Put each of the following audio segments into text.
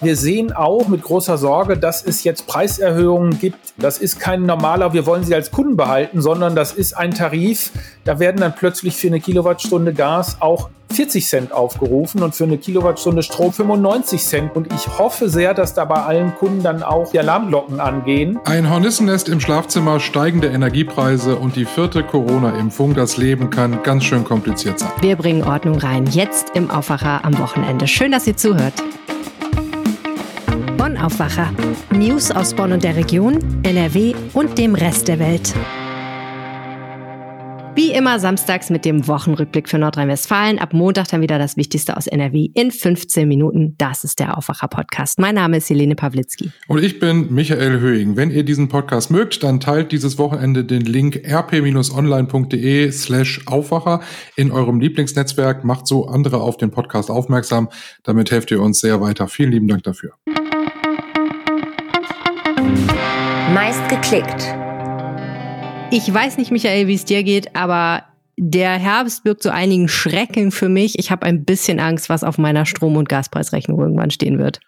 Wir sehen auch mit großer Sorge, dass es jetzt Preiserhöhungen gibt. Das ist kein normaler, wir wollen sie als Kunden behalten, sondern das ist ein Tarif. Da werden dann plötzlich für eine Kilowattstunde Gas auch 40 Cent aufgerufen und für eine Kilowattstunde Strom 95 Cent. Und ich hoffe sehr, dass da bei allen Kunden dann auch die Alarmglocken angehen. Ein Hornissennest im Schlafzimmer, steigende Energiepreise und die vierte Corona-Impfung. Das Leben kann ganz schön kompliziert sein. Wir bringen Ordnung rein. Jetzt im Aufwacher am Wochenende. Schön, dass ihr zuhört. Aufwacher. News aus Bonn und der Region, NRW und dem Rest der Welt. Wie immer samstags mit dem Wochenrückblick für Nordrhein-Westfalen. Ab Montag dann wieder das Wichtigste aus NRW in 15 Minuten. Das ist der Aufwacher-Podcast. Mein Name ist Helene Pawlitzki. Und ich bin Michael Höhing. Wenn ihr diesen Podcast mögt, dann teilt dieses Wochenende den Link rp-online.de slash Aufwacher in eurem Lieblingsnetzwerk. Macht so andere auf den Podcast aufmerksam. Damit helft ihr uns sehr weiter. Vielen lieben Dank dafür. Meist geklickt. Ich weiß nicht, Michael, wie es dir geht, aber der Herbst birgt so einigen Schrecken für mich. Ich habe ein bisschen Angst, was auf meiner Strom- und Gaspreisrechnung irgendwann stehen wird.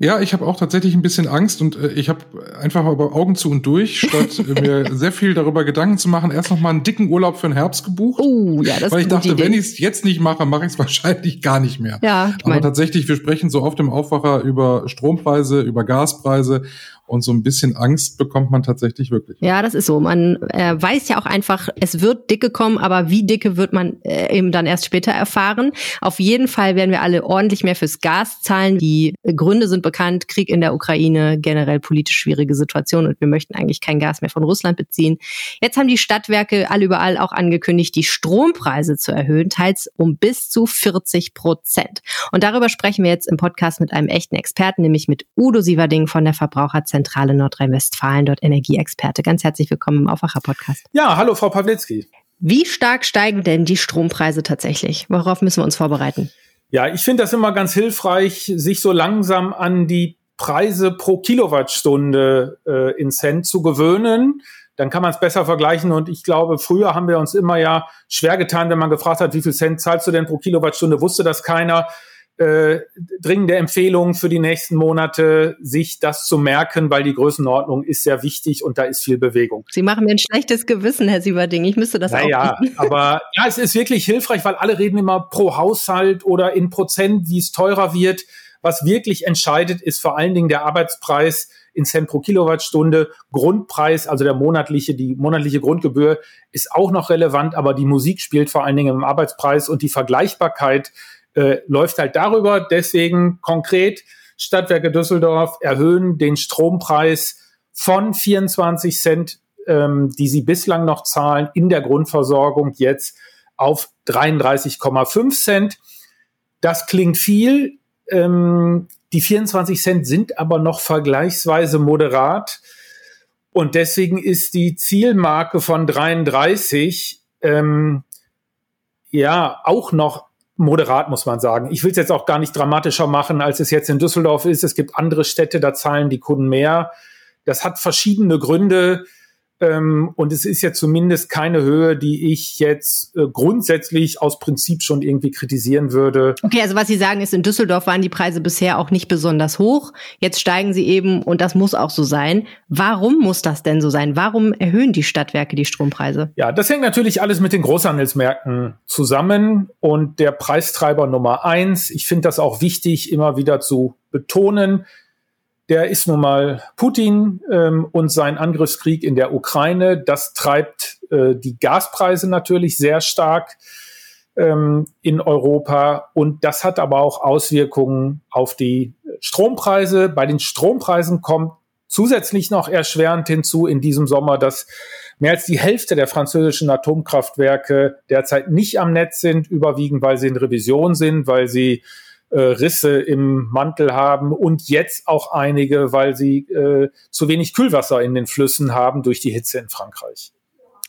Ja, ich habe auch tatsächlich ein bisschen Angst und äh, ich habe einfach aber Augen zu und durch, statt äh, mir sehr viel darüber Gedanken zu machen, erst noch mal einen dicken Urlaub für den Herbst gebucht. Oh, ja, das weil ich dachte, wenn ich es jetzt nicht mache, mache ich es wahrscheinlich gar nicht mehr. Ja, ich aber mein- tatsächlich, wir sprechen so oft im Aufwacher über Strompreise, über Gaspreise und so ein bisschen Angst bekommt man tatsächlich wirklich. Ja, das ist so. Man äh, weiß ja auch einfach, es wird dicke kommen, aber wie dicke wird man äh, eben dann erst später erfahren. Auf jeden Fall werden wir alle ordentlich mehr fürs Gas zahlen. Die Gründe sind bekannt. Krieg in der Ukraine, generell politisch schwierige Situation und wir möchten eigentlich kein Gas mehr von Russland beziehen. Jetzt haben die Stadtwerke alle überall auch angekündigt, die Strompreise zu erhöhen, teils um bis zu 40 Prozent. Und darüber sprechen wir jetzt im Podcast mit einem echten Experten, nämlich mit Udo Sieverding von der Verbraucherzentrale Nordrhein-Westfalen, dort Energieexperte. Ganz herzlich willkommen im Aufwacher-Podcast. Ja, hallo Frau Pawlitzki. Wie stark steigen denn die Strompreise tatsächlich? Worauf müssen wir uns vorbereiten? Ja, ich finde das immer ganz hilfreich, sich so langsam an die Preise pro Kilowattstunde äh, in Cent zu gewöhnen. Dann kann man es besser vergleichen. Und ich glaube, früher haben wir uns immer ja schwer getan, wenn man gefragt hat, wie viel Cent zahlst du denn pro Kilowattstunde, wusste das keiner. Äh, dringende Empfehlung für die nächsten Monate, sich das zu merken, weil die Größenordnung ist sehr wichtig und da ist viel Bewegung. Sie machen mir ein schlechtes Gewissen, Herr Sieverding. Ich müsste das Naja, auch. bieten. aber ja, es ist wirklich hilfreich, weil alle reden immer pro Haushalt oder in Prozent, wie es teurer wird. Was wirklich entscheidet, ist vor allen Dingen der Arbeitspreis in Cent pro Kilowattstunde. Grundpreis, also der monatliche, die monatliche Grundgebühr ist auch noch relevant, aber die Musik spielt vor allen Dingen im Arbeitspreis und die Vergleichbarkeit äh, läuft halt darüber. Deswegen konkret, Stadtwerke Düsseldorf erhöhen den Strompreis von 24 Cent, ähm, die sie bislang noch zahlen, in der Grundversorgung jetzt auf 33,5 Cent. Das klingt viel. Ähm, die 24 Cent sind aber noch vergleichsweise moderat. Und deswegen ist die Zielmarke von 33 ähm, ja auch noch moderat, muss man sagen. Ich will es jetzt auch gar nicht dramatischer machen, als es jetzt in Düsseldorf ist. Es gibt andere Städte, da zahlen die Kunden mehr. Das hat verschiedene Gründe. Ähm, und es ist ja zumindest keine Höhe, die ich jetzt äh, grundsätzlich aus Prinzip schon irgendwie kritisieren würde. Okay, also was Sie sagen ist, in Düsseldorf waren die Preise bisher auch nicht besonders hoch. Jetzt steigen sie eben und das muss auch so sein. Warum muss das denn so sein? Warum erhöhen die Stadtwerke die Strompreise? Ja, das hängt natürlich alles mit den Großhandelsmärkten zusammen und der Preistreiber Nummer eins. Ich finde das auch wichtig, immer wieder zu betonen. Der ist nun mal Putin ähm, und sein Angriffskrieg in der Ukraine. Das treibt äh, die Gaspreise natürlich sehr stark ähm, in Europa und das hat aber auch Auswirkungen auf die Strompreise. Bei den Strompreisen kommt zusätzlich noch erschwerend hinzu in diesem Sommer, dass mehr als die Hälfte der französischen Atomkraftwerke derzeit nicht am Netz sind, überwiegend weil sie in Revision sind, weil sie äh, Risse im Mantel haben und jetzt auch einige, weil sie äh, zu wenig Kühlwasser in den Flüssen haben durch die Hitze in Frankreich.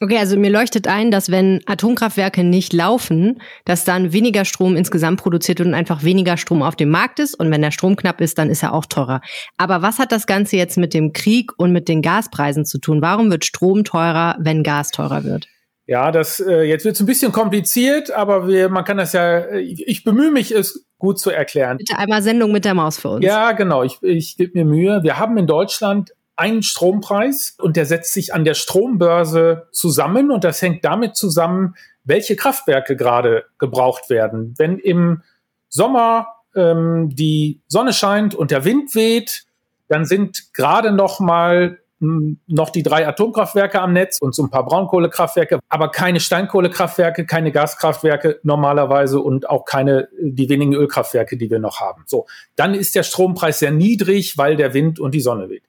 Okay, also mir leuchtet ein, dass wenn Atomkraftwerke nicht laufen, dass dann weniger Strom insgesamt produziert wird und einfach weniger Strom auf dem Markt ist. Und wenn der Strom knapp ist, dann ist er auch teurer. Aber was hat das Ganze jetzt mit dem Krieg und mit den Gaspreisen zu tun? Warum wird Strom teurer, wenn Gas teurer wird? Ja, das äh, jetzt wird es ein bisschen kompliziert, aber wir, man kann das ja, ich, ich bemühe mich, es gut zu erklären. Bitte einmal Sendung mit der Maus für uns. Ja, genau, ich, ich gebe mir Mühe. Wir haben in Deutschland einen Strompreis und der setzt sich an der Strombörse zusammen und das hängt damit zusammen, welche Kraftwerke gerade gebraucht werden. Wenn im Sommer ähm, die Sonne scheint und der Wind weht, dann sind gerade noch mal noch die drei Atomkraftwerke am Netz und so ein paar Braunkohlekraftwerke, aber keine Steinkohlekraftwerke, keine Gaskraftwerke normalerweise und auch keine die wenigen Ölkraftwerke, die wir noch haben. So, dann ist der Strompreis sehr niedrig, weil der Wind und die Sonne weht.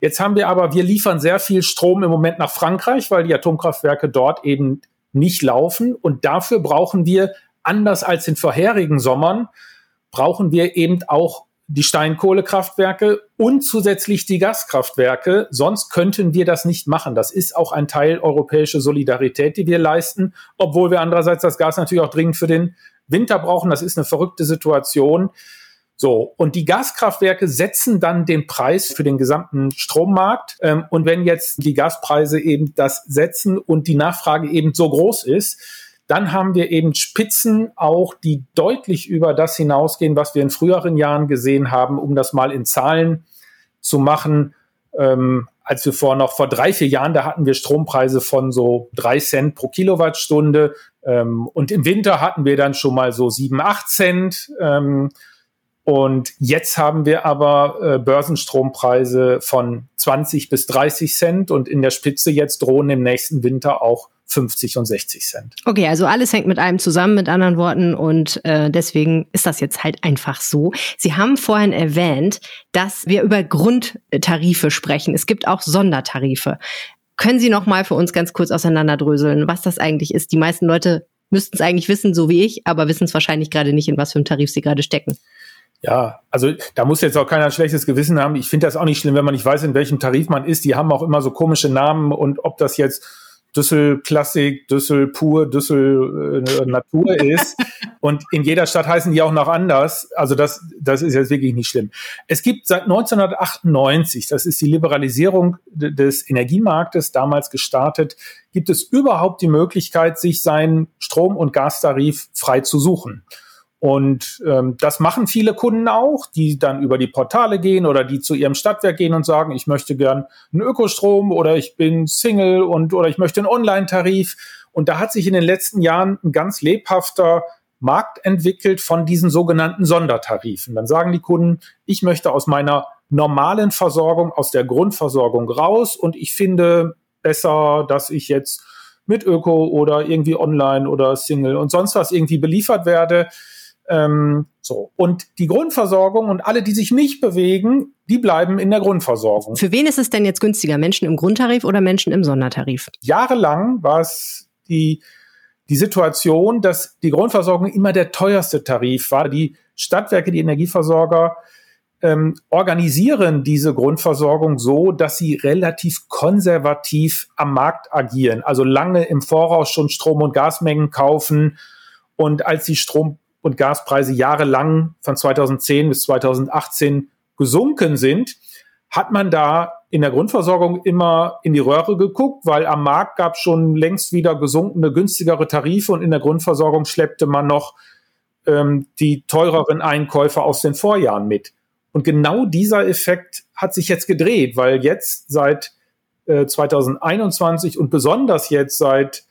Jetzt haben wir aber, wir liefern sehr viel Strom im Moment nach Frankreich, weil die Atomkraftwerke dort eben nicht laufen. Und dafür brauchen wir, anders als in vorherigen Sommern, brauchen wir eben auch die Steinkohlekraftwerke und zusätzlich die Gaskraftwerke. Sonst könnten wir das nicht machen. Das ist auch ein Teil europäischer Solidarität, die wir leisten, obwohl wir andererseits das Gas natürlich auch dringend für den Winter brauchen. Das ist eine verrückte Situation. So, und die Gaskraftwerke setzen dann den Preis für den gesamten Strommarkt. Ähm, und wenn jetzt die Gaspreise eben das setzen und die Nachfrage eben so groß ist, dann haben wir eben Spitzen auch, die deutlich über das hinausgehen, was wir in früheren Jahren gesehen haben, um das mal in Zahlen zu machen. Ähm, als wir vor noch vor drei, vier Jahren, da hatten wir Strompreise von so drei Cent pro Kilowattstunde. Ähm, und im Winter hatten wir dann schon mal so sieben, acht Cent. Ähm, und jetzt haben wir aber äh, Börsenstrompreise von 20 bis 30 Cent und in der Spitze jetzt drohen im nächsten Winter auch 50 und 60 Cent. Okay, also alles hängt mit einem zusammen, mit anderen Worten, und äh, deswegen ist das jetzt halt einfach so. Sie haben vorhin erwähnt, dass wir über Grundtarife sprechen. Es gibt auch Sondertarife. Können Sie noch mal für uns ganz kurz auseinanderdröseln, was das eigentlich ist? Die meisten Leute müssten es eigentlich wissen, so wie ich, aber wissen es wahrscheinlich gerade nicht, in was für einem Tarif sie gerade stecken. Ja, also da muss jetzt auch keiner ein schlechtes Gewissen haben. Ich finde das auch nicht schlimm, wenn man nicht weiß, in welchem Tarif man ist. Die haben auch immer so komische Namen und ob das jetzt Düssel Klassik, Düssel Pur, Düssel äh, Natur ist. und in jeder Stadt heißen die auch noch anders. Also das, das ist jetzt wirklich nicht schlimm. Es gibt seit 1998, das ist die Liberalisierung des Energiemarktes damals gestartet, gibt es überhaupt die Möglichkeit, sich seinen Strom- und Gastarif frei zu suchen. Und ähm, das machen viele Kunden auch, die dann über die Portale gehen oder die zu ihrem Stadtwerk gehen und sagen, ich möchte gern einen Ökostrom oder ich bin Single und oder ich möchte einen Online-Tarif. Und da hat sich in den letzten Jahren ein ganz lebhafter Markt entwickelt von diesen sogenannten Sondertarifen. Dann sagen die Kunden, ich möchte aus meiner normalen Versorgung, aus der Grundversorgung raus und ich finde besser, dass ich jetzt mit Öko oder irgendwie online oder Single und sonst was irgendwie beliefert werde. Ähm, so. Und die Grundversorgung und alle, die sich nicht bewegen, die bleiben in der Grundversorgung. Für wen ist es denn jetzt günstiger? Menschen im Grundtarif oder Menschen im Sondertarif? Jahrelang war es die, die Situation, dass die Grundversorgung immer der teuerste Tarif war. Die Stadtwerke, die Energieversorger, ähm, organisieren diese Grundversorgung so, dass sie relativ konservativ am Markt agieren, also lange im Voraus schon Strom- und Gasmengen kaufen. Und als die Strom und Gaspreise jahrelang von 2010 bis 2018 gesunken sind, hat man da in der Grundversorgung immer in die Röhre geguckt, weil am Markt gab schon längst wieder gesunkene, günstigere Tarife und in der Grundversorgung schleppte man noch ähm, die teureren Einkäufe aus den Vorjahren mit. Und genau dieser Effekt hat sich jetzt gedreht, weil jetzt seit äh, 2021 und besonders jetzt seit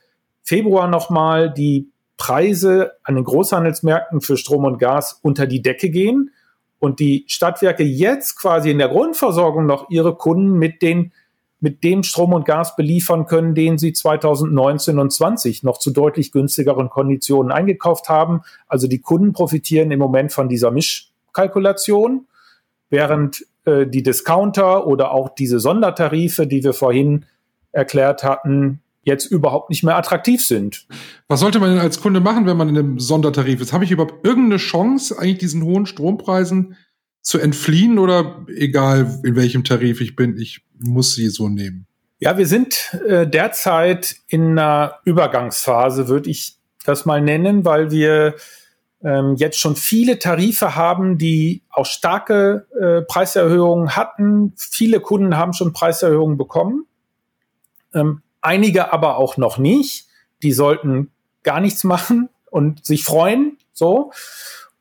Februar nochmal die Preise an den Großhandelsmärkten für Strom und Gas unter die Decke gehen und die Stadtwerke jetzt quasi in der Grundversorgung noch ihre Kunden mit den mit dem Strom und Gas beliefern können, den sie 2019 und 20 noch zu deutlich günstigeren Konditionen eingekauft haben. Also die Kunden profitieren im Moment von dieser Mischkalkulation, während äh, die Discounter oder auch diese Sondertarife, die wir vorhin erklärt hatten, jetzt überhaupt nicht mehr attraktiv sind. Was sollte man denn als Kunde machen, wenn man in einem Sondertarif ist? Habe ich überhaupt irgendeine Chance, eigentlich diesen hohen Strompreisen zu entfliehen oder egal in welchem Tarif ich bin, ich muss sie so nehmen? Ja, wir sind äh, derzeit in einer Übergangsphase, würde ich das mal nennen, weil wir ähm, jetzt schon viele Tarife haben, die auch starke äh, Preiserhöhungen hatten. Viele Kunden haben schon Preiserhöhungen bekommen. Ähm, einige aber auch noch nicht. die sollten gar nichts machen und sich freuen, so.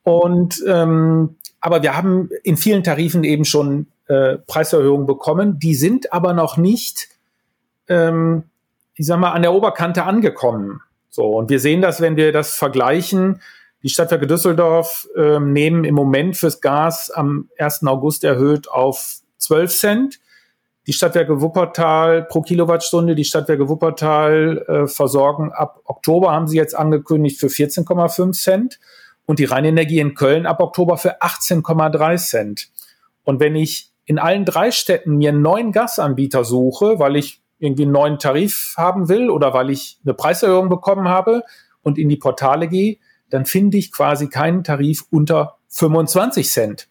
Und ähm, aber wir haben in vielen Tarifen eben schon äh, Preiserhöhungen bekommen. Die sind aber noch nicht, ähm, ich sag mal, an der Oberkante angekommen. So, und wir sehen das, wenn wir das vergleichen. Die Stadtwerke Düsseldorf ähm, nehmen im Moment fürs Gas am 1. August erhöht auf 12 Cent. Die Stadtwerke Wuppertal pro Kilowattstunde, die Stadtwerke Wuppertal äh, versorgen ab Oktober, haben sie jetzt angekündigt, für 14,5 Cent und die Rheinenergie in Köln ab Oktober für 18,3 Cent. Und wenn ich in allen drei Städten mir einen neuen Gasanbieter suche, weil ich irgendwie einen neuen Tarif haben will oder weil ich eine Preiserhöhung bekommen habe und in die Portale gehe, dann finde ich quasi keinen Tarif unter 25 Cent.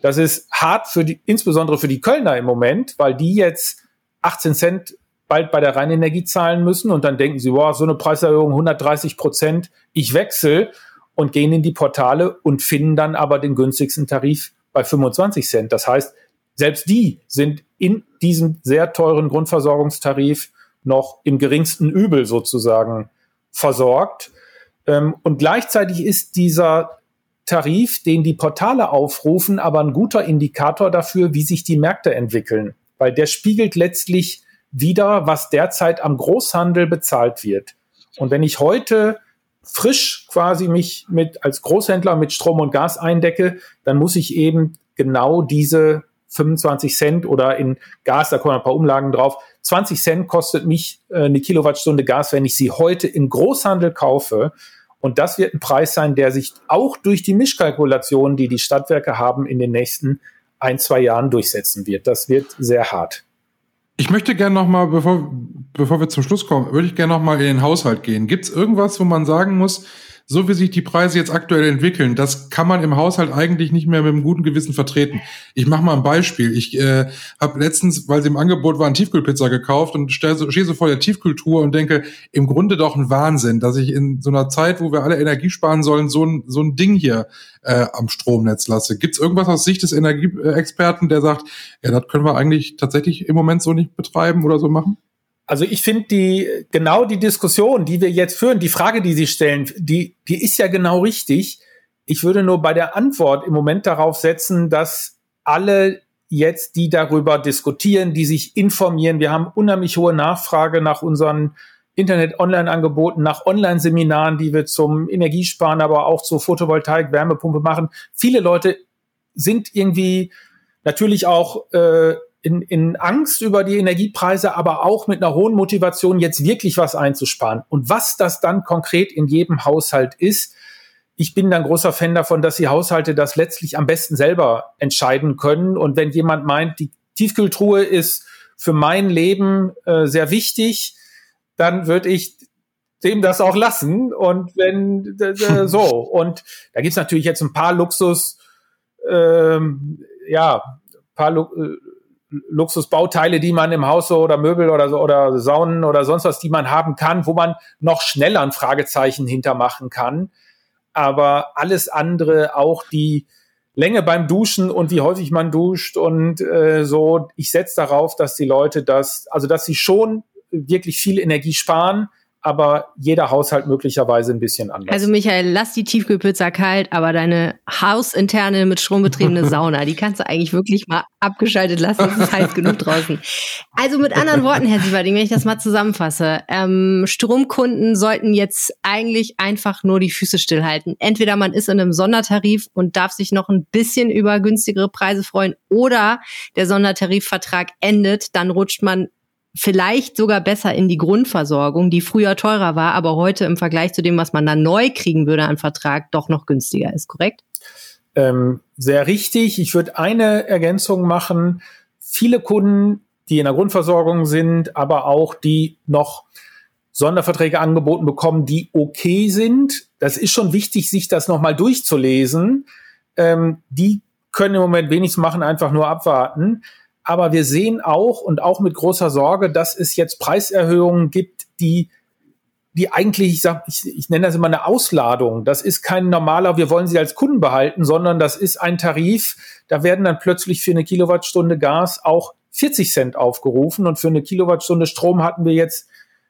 Das ist hart für die, insbesondere für die Kölner im Moment, weil die jetzt 18 Cent bald bei der Rheinenergie zahlen müssen und dann denken sie, wow, so eine Preiserhöhung 130 Prozent, ich wechsle und gehen in die Portale und finden dann aber den günstigsten Tarif bei 25 Cent. Das heißt, selbst die sind in diesem sehr teuren Grundversorgungstarif noch im geringsten Übel sozusagen versorgt. Ähm, und gleichzeitig ist dieser Tarif, den die Portale aufrufen, aber ein guter Indikator dafür, wie sich die Märkte entwickeln, weil der spiegelt letztlich wieder, was derzeit am Großhandel bezahlt wird. Und wenn ich heute frisch quasi mich mit als Großhändler mit Strom und Gas eindecke, dann muss ich eben genau diese 25 Cent oder in Gas, da kommen ein paar Umlagen drauf. 20 Cent kostet mich äh, eine Kilowattstunde Gas, wenn ich sie heute im Großhandel kaufe. Und das wird ein Preis sein, der sich auch durch die Mischkalkulationen, die die Stadtwerke haben, in den nächsten ein, zwei Jahren durchsetzen wird. Das wird sehr hart. Ich möchte gerne noch mal, bevor, bevor wir zum Schluss kommen, würde ich gerne noch mal in den Haushalt gehen. Gibt es irgendwas, wo man sagen muss, so wie sich die Preise jetzt aktuell entwickeln, das kann man im Haushalt eigentlich nicht mehr mit einem guten Gewissen vertreten. Ich mache mal ein Beispiel. Ich äh, habe letztens, weil sie im Angebot waren, Tiefkühlpizza gekauft und stehe so, vor der Tiefkühltour und denke, im Grunde doch ein Wahnsinn, dass ich in so einer Zeit, wo wir alle Energie sparen sollen, so ein, so ein Ding hier äh, am Stromnetz lasse. Gibt es irgendwas aus Sicht des Energieexperten, der sagt, ja, das können wir eigentlich tatsächlich im Moment so nicht betreiben oder so machen? Also ich finde die genau die Diskussion, die wir jetzt führen, die Frage, die Sie stellen, die die ist ja genau richtig. Ich würde nur bei der Antwort im Moment darauf setzen, dass alle jetzt, die darüber diskutieren, die sich informieren, wir haben unheimlich hohe Nachfrage nach unseren Internet-Online-Angeboten, nach Online-Seminaren, die wir zum Energiesparen, aber auch zur Photovoltaik, Wärmepumpe machen. Viele Leute sind irgendwie natürlich auch äh, in, in Angst über die Energiepreise, aber auch mit einer hohen Motivation, jetzt wirklich was einzusparen. Und was das dann konkret in jedem Haushalt ist, ich bin dann großer Fan davon, dass die Haushalte das letztlich am besten selber entscheiden können. Und wenn jemand meint, die Tiefkühltruhe ist für mein Leben äh, sehr wichtig, dann würde ich dem das auch lassen. Und wenn äh, so, und da gibt's natürlich jetzt ein paar Luxus, ähm, ja, paar Lu äh, Luxusbauteile, die man im Haus so oder Möbel oder so oder Saunen oder sonst was, die man haben kann, wo man noch schneller ein Fragezeichen hintermachen kann. Aber alles andere, auch die Länge beim Duschen und wie häufig man duscht und äh, so, ich setze darauf, dass die Leute das, also dass sie schon wirklich viel Energie sparen, aber jeder Haushalt möglicherweise ein bisschen anders. Also Michael, lass die Tiefkühlpizza kalt, aber deine hausinterne mit Strom betriebene Sauna, die kannst du eigentlich wirklich mal abgeschaltet lassen. Es ist heiß genug draußen. Also mit anderen Worten, Herr Sieverding, wenn ich das mal zusammenfasse, ähm, Stromkunden sollten jetzt eigentlich einfach nur die Füße stillhalten. Entweder man ist in einem Sondertarif und darf sich noch ein bisschen über günstigere Preise freuen oder der Sondertarifvertrag endet, dann rutscht man vielleicht sogar besser in die Grundversorgung, die früher teurer war, aber heute im Vergleich zu dem, was man dann neu kriegen würde an Vertrag, doch noch günstiger ist, korrekt? Ähm, sehr richtig. Ich würde eine Ergänzung machen. Viele Kunden, die in der Grundversorgung sind, aber auch die noch Sonderverträge angeboten bekommen, die okay sind. Das ist schon wichtig, sich das nochmal durchzulesen. Ähm, die können im Moment wenig machen, einfach nur abwarten. Aber wir sehen auch und auch mit großer Sorge, dass es jetzt Preiserhöhungen gibt, die die eigentlich, ich, sag, ich, ich nenne das immer eine Ausladung. Das ist kein normaler, wir wollen sie als Kunden behalten, sondern das ist ein Tarif. Da werden dann plötzlich für eine Kilowattstunde Gas auch 40 Cent aufgerufen und für eine Kilowattstunde Strom hatten wir jetzt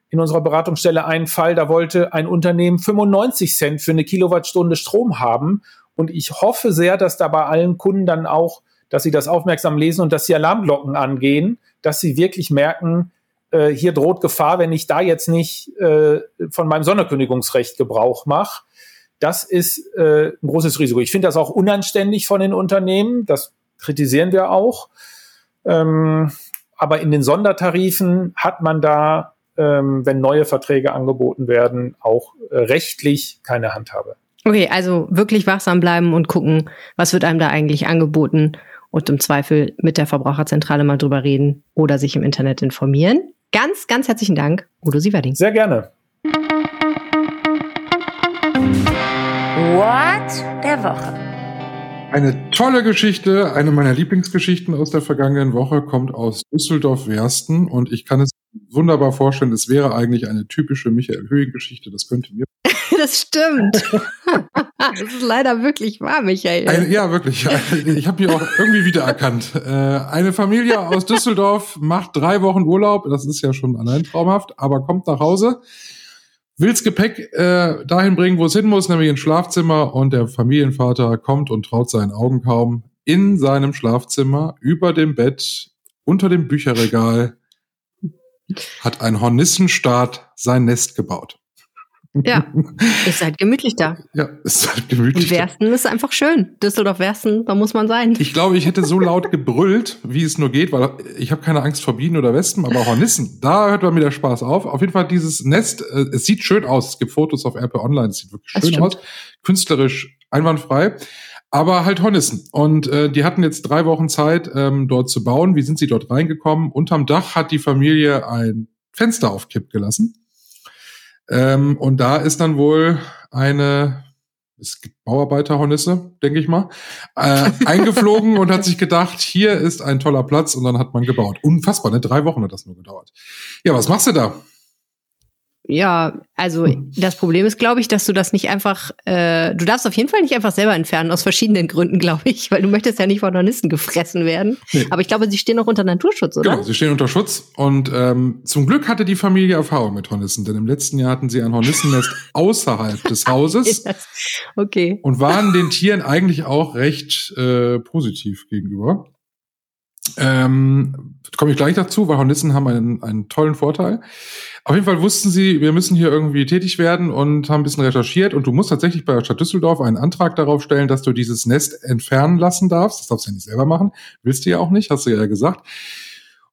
in unserer Beratungsstelle einen Fall, da wollte ein Unternehmen 95 Cent für eine Kilowattstunde Strom haben. Und ich hoffe sehr, dass da bei allen Kunden dann auch, dass sie das aufmerksam lesen und dass die Alarmglocken angehen, dass sie wirklich merken, äh, hier droht Gefahr, wenn ich da jetzt nicht äh, von meinem Sonderkündigungsrecht Gebrauch mache. Das ist äh, ein großes Risiko. Ich finde das auch unanständig von den Unternehmen. Das kritisieren wir auch. Ähm, aber in den Sondertarifen hat man da, ähm, wenn neue Verträge angeboten werden, auch äh, rechtlich keine Handhabe. Okay, also wirklich wachsam bleiben und gucken, was wird einem da eigentlich angeboten und im Zweifel mit der Verbraucherzentrale mal drüber reden oder sich im Internet informieren. Ganz, ganz herzlichen Dank, Udo Sieverding. Sehr gerne. What der Woche. Eine tolle Geschichte, eine meiner Lieblingsgeschichten aus der vergangenen Woche kommt aus Düsseldorf-Wersten und ich kann es wunderbar vorstellen, es wäre eigentlich eine typische Michael Höhing-Geschichte, das könnte mir. das stimmt. das ist leider wirklich wahr, Michael. Eine, ja, wirklich. Ich habe mich auch irgendwie wiedererkannt. Äh, eine Familie aus Düsseldorf macht drei Wochen Urlaub, das ist ja schon allein traumhaft, aber kommt nach Hause will's Gepäck äh, dahin bringen, wo es hin muss, nämlich ins Schlafzimmer. Und der Familienvater kommt und traut seinen Augen kaum. In seinem Schlafzimmer, über dem Bett, unter dem Bücherregal, hat ein Hornissenstaat sein Nest gebaut. Ja, ist halt gemütlich da. Ja, ist halt gemütlich. Und Wersten ist einfach schön. Düsseldorf-Wersten, da muss man sein. Ich glaube, ich hätte so laut gebrüllt, wie es nur geht, weil ich habe keine Angst vor Bienen oder Wespen, aber Hornissen, da hört man mir der Spaß auf. Auf jeden Fall dieses Nest, äh, es sieht schön aus. Es gibt Fotos auf RP Online, es sieht wirklich schön aus. Künstlerisch einwandfrei. Aber halt Hornissen. Und äh, die hatten jetzt drei Wochen Zeit, ähm, dort zu bauen. Wie sind sie dort reingekommen? Unterm Dach hat die Familie ein Fenster auf Kipp gelassen. Ähm, und da ist dann wohl eine, es gibt Bauarbeiterhornisse, denke ich mal, äh, eingeflogen und hat sich gedacht, hier ist ein toller Platz und dann hat man gebaut. Unfassbar, ne? Drei Wochen hat das nur gedauert. Ja, was machst du da? Ja, also das Problem ist, glaube ich, dass du das nicht einfach, äh, du darfst auf jeden Fall nicht einfach selber entfernen, aus verschiedenen Gründen, glaube ich, weil du möchtest ja nicht von Hornissen gefressen werden. Nee. Aber ich glaube, sie stehen auch unter Naturschutz, oder? Genau, sie stehen unter Schutz und ähm, zum Glück hatte die Familie Erfahrung mit Hornissen, denn im letzten Jahr hatten sie ein Hornissennest außerhalb des Hauses okay. und waren den Tieren eigentlich auch recht äh, positiv gegenüber. Ähm, komme ich gleich dazu, weil Hornissen haben einen, einen tollen Vorteil. Auf jeden Fall wussten sie, wir müssen hier irgendwie tätig werden und haben ein bisschen recherchiert. Und du musst tatsächlich bei der Stadt Düsseldorf einen Antrag darauf stellen, dass du dieses Nest entfernen lassen darfst. Das darfst du ja nicht selber machen. Willst du ja auch nicht, hast du ja gesagt.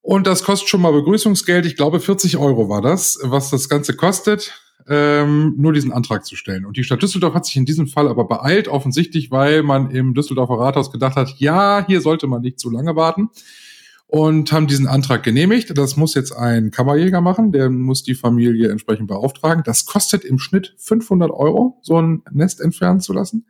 Und das kostet schon mal Begrüßungsgeld. Ich glaube, 40 Euro war das, was das Ganze kostet, ähm, nur diesen Antrag zu stellen. Und die Stadt Düsseldorf hat sich in diesem Fall aber beeilt, offensichtlich, weil man im Düsseldorfer Rathaus gedacht hat, ja, hier sollte man nicht zu lange warten und haben diesen Antrag genehmigt. Das muss jetzt ein Kammerjäger machen, der muss die Familie entsprechend beauftragen. Das kostet im Schnitt 500 Euro, so ein Nest entfernen zu lassen.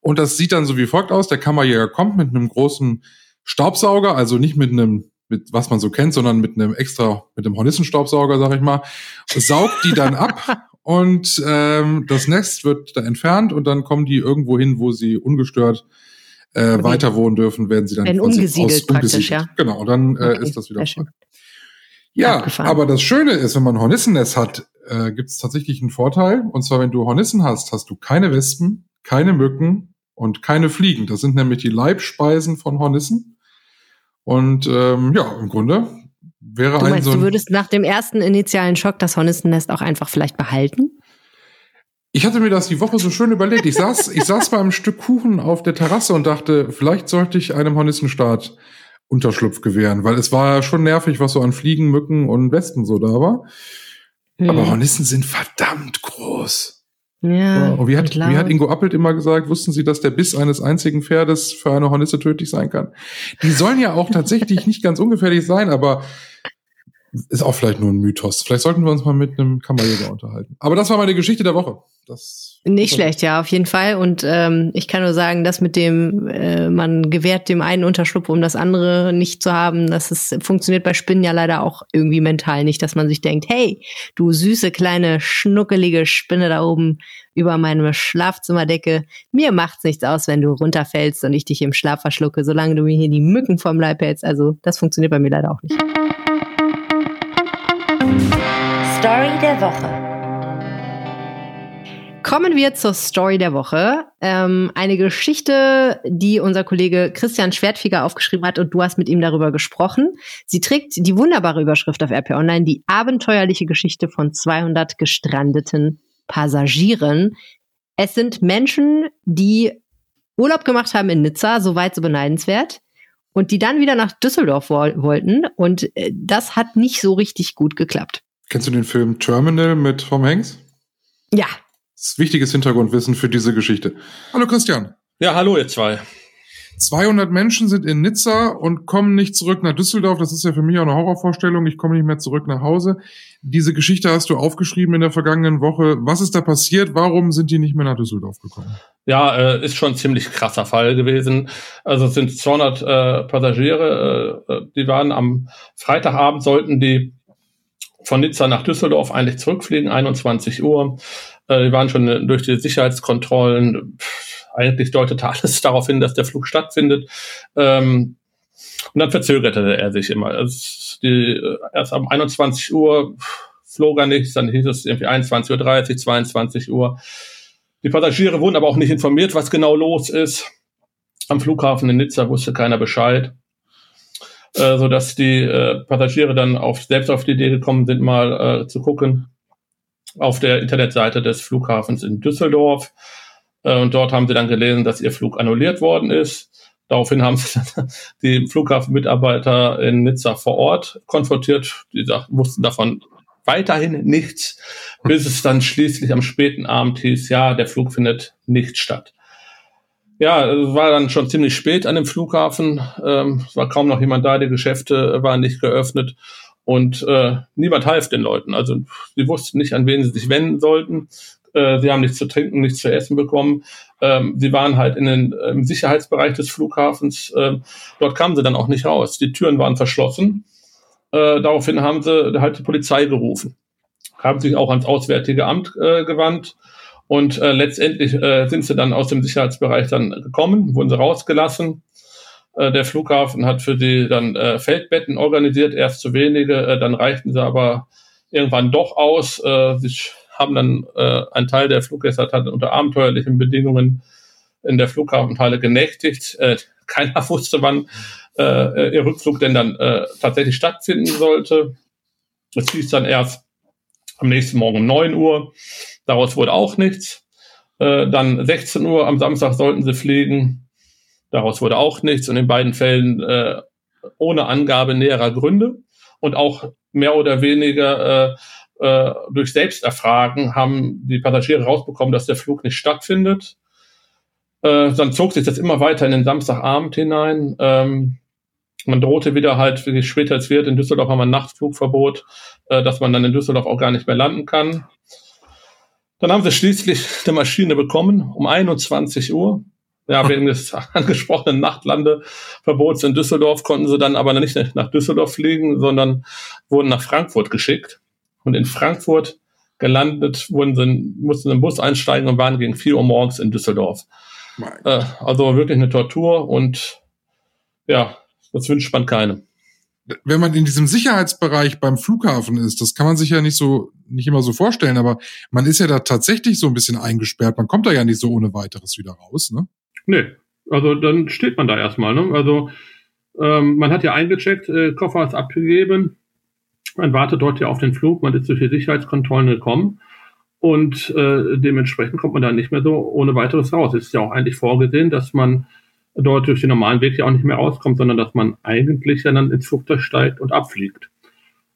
Und das sieht dann so wie folgt aus. Der Kammerjäger kommt mit einem großen Staubsauger, also nicht mit einem mit was man so kennt, sondern mit einem extra, mit einem Hornissenstaubsauger, sag ich mal, saugt die dann ab und ähm, das Nest wird da entfernt und dann kommen die irgendwo hin, wo sie ungestört äh, weiter wohnen dürfen, werden sie dann werden umgesiedelt, praktisch, ja. Genau, dann äh, okay, ist das wieder frei. Ja, aber das Schöne ist, wenn man Hornissennest hat, äh, gibt es tatsächlich einen Vorteil. Und zwar, wenn du Hornissen hast, hast du keine Wespen, keine Mücken und keine Fliegen. Das sind nämlich die Leibspeisen von Hornissen. Und ähm, ja, im Grunde wäre du meinst, ein so ein, Du würdest nach dem ersten initialen Schock das Hornissennest auch einfach vielleicht behalten? Ich hatte mir das die Woche so schön überlegt. Ich saß, ich saß bei einem Stück Kuchen auf der Terrasse und dachte, vielleicht sollte ich einem Hornissenstaat Unterschlupf gewähren, weil es war ja schon nervig, was so an Fliegen, Mücken und Wespen so da war. Hm. Aber Hornissen sind verdammt groß. Ja, und wie hat, wie hat Ingo Appelt immer gesagt, wussten Sie, dass der Biss eines einzigen Pferdes für eine Hornisse tödlich sein kann? Die sollen ja auch tatsächlich nicht ganz ungefährlich sein, aber ist auch vielleicht nur ein Mythos. Vielleicht sollten wir uns mal mit einem Kammerjäger unterhalten. Aber das war meine Geschichte der Woche. Das nicht schlecht, ja, auf jeden Fall. Und ähm, ich kann nur sagen, dass mit dem, äh, man gewährt dem einen Unterschlupf, um das andere nicht zu haben, das ist, funktioniert bei Spinnen ja leider auch irgendwie mental nicht, dass man sich denkt, hey, du süße kleine schnuckelige Spinne da oben über meine Schlafzimmerdecke, mir macht's nichts aus, wenn du runterfällst und ich dich im Schlaf verschlucke, solange du mir hier die Mücken vom Leib hältst. Also das funktioniert bei mir leider auch nicht. Story der Woche. Kommen wir zur Story der Woche. Ähm, eine Geschichte, die unser Kollege Christian Schwertfeger aufgeschrieben hat und du hast mit ihm darüber gesprochen. Sie trägt die wunderbare Überschrift auf RP Online, die abenteuerliche Geschichte von 200 gestrandeten Passagieren. Es sind Menschen, die Urlaub gemacht haben in Nizza, soweit so beneidenswert, und die dann wieder nach Düsseldorf wo wollten. Und äh, das hat nicht so richtig gut geklappt. Kennst du den Film Terminal mit Tom Hanks? Ja, das ist wichtiges Hintergrundwissen für diese Geschichte. Hallo Christian. Ja, hallo ihr zwei. 200 Menschen sind in Nizza und kommen nicht zurück nach Düsseldorf. Das ist ja für mich auch eine Horrorvorstellung. Ich komme nicht mehr zurück nach Hause. Diese Geschichte hast du aufgeschrieben in der vergangenen Woche. Was ist da passiert? Warum sind die nicht mehr nach Düsseldorf gekommen? Ja, äh, ist schon ein ziemlich krasser Fall gewesen. Also es sind 200 äh, Passagiere, äh, die waren am Freitagabend, sollten die von Nizza nach Düsseldorf eigentlich zurückfliegen, 21 Uhr. Äh, die waren schon durch die Sicherheitskontrollen. Eigentlich deutete alles darauf hin, dass der Flug stattfindet. Ähm, und dann verzögerte er sich immer. Also äh, erst um 21 Uhr flog er nichts, dann hieß es irgendwie 21.30 Uhr, 22 Uhr. Die Passagiere wurden aber auch nicht informiert, was genau los ist. Am Flughafen in Nizza wusste keiner Bescheid, äh, so dass die äh, Passagiere dann auf, selbst auf die Idee gekommen sind, mal äh, zu gucken, auf der Internetseite des Flughafens in Düsseldorf. Äh, und dort haben sie dann gelesen, dass ihr Flug annulliert worden ist. Daraufhin haben sie die Flughafenmitarbeiter in Nizza vor Ort konfrontiert. Die wussten davon weiterhin nichts, bis es dann schließlich am späten Abend hieß, ja, der Flug findet nicht statt. Ja, es war dann schon ziemlich spät an dem Flughafen. Ähm, es war kaum noch jemand da, die Geschäfte waren nicht geöffnet. Und äh, niemand half den Leuten. Also sie wussten nicht, an wen sie sich wenden sollten. Äh, sie haben nichts zu trinken, nichts zu essen bekommen. Ähm, sie waren halt in den, im Sicherheitsbereich des Flughafens. Ähm, dort kamen sie dann auch nicht raus. Die Türen waren verschlossen. Äh, daraufhin haben sie halt die Polizei gerufen. Haben sich auch ans Auswärtige Amt äh, gewandt. Und äh, letztendlich äh, sind sie dann aus dem Sicherheitsbereich dann gekommen, wurden sie rausgelassen. Äh, der Flughafen hat für die dann äh, Feldbetten organisiert, erst zu wenige, äh, dann reichten sie aber irgendwann doch aus. Äh, sie haben dann äh, ein Teil der Fluggäste hat unter abenteuerlichen Bedingungen in der Flughafenhalle genächtigt. Äh, keiner wusste, wann äh, ihr Rückflug denn dann äh, tatsächlich stattfinden sollte. Es hieß dann erst am nächsten Morgen um 9 Uhr. Daraus wurde auch nichts. Äh, dann 16 Uhr am Samstag sollten sie fliegen. Daraus wurde auch nichts und in beiden Fällen äh, ohne Angabe näherer Gründe und auch mehr oder weniger äh, äh, durch Selbsterfragen haben die Passagiere rausbekommen, dass der Flug nicht stattfindet. Äh, dann zog sich das immer weiter in den Samstagabend hinein. Ähm, man drohte wieder halt, wie später es wird, in Düsseldorf haben wir ein Nachtflugverbot, äh, dass man dann in Düsseldorf auch gar nicht mehr landen kann. Dann haben sie schließlich eine Maschine bekommen um 21 Uhr ja, wegen des angesprochenen Nachtlandeverbots in Düsseldorf konnten sie dann aber nicht nach Düsseldorf fliegen, sondern wurden nach Frankfurt geschickt. Und in Frankfurt gelandet, wurden sie, mussten sie in den Bus einsteigen und waren gegen 4 Uhr morgens in Düsseldorf. Äh, also wirklich eine Tortur und ja, das wünscht man keinem. Wenn man in diesem Sicherheitsbereich beim Flughafen ist, das kann man sich ja nicht so, nicht immer so vorstellen, aber man ist ja da tatsächlich so ein bisschen eingesperrt. Man kommt da ja nicht so ohne weiteres wieder raus, ne? Nee, also dann steht man da erstmal. Ne? Also ähm, man hat ja eingecheckt, äh, Koffer ist abgegeben, man wartet dort ja auf den Flug, man ist durch die Sicherheitskontrollen gekommen und äh, dementsprechend kommt man dann nicht mehr so ohne weiteres raus. Es ist ja auch eigentlich vorgesehen, dass man dort durch den normalen Weg ja auch nicht mehr rauskommt, sondern dass man eigentlich ja dann ins Flugzeug steigt und abfliegt.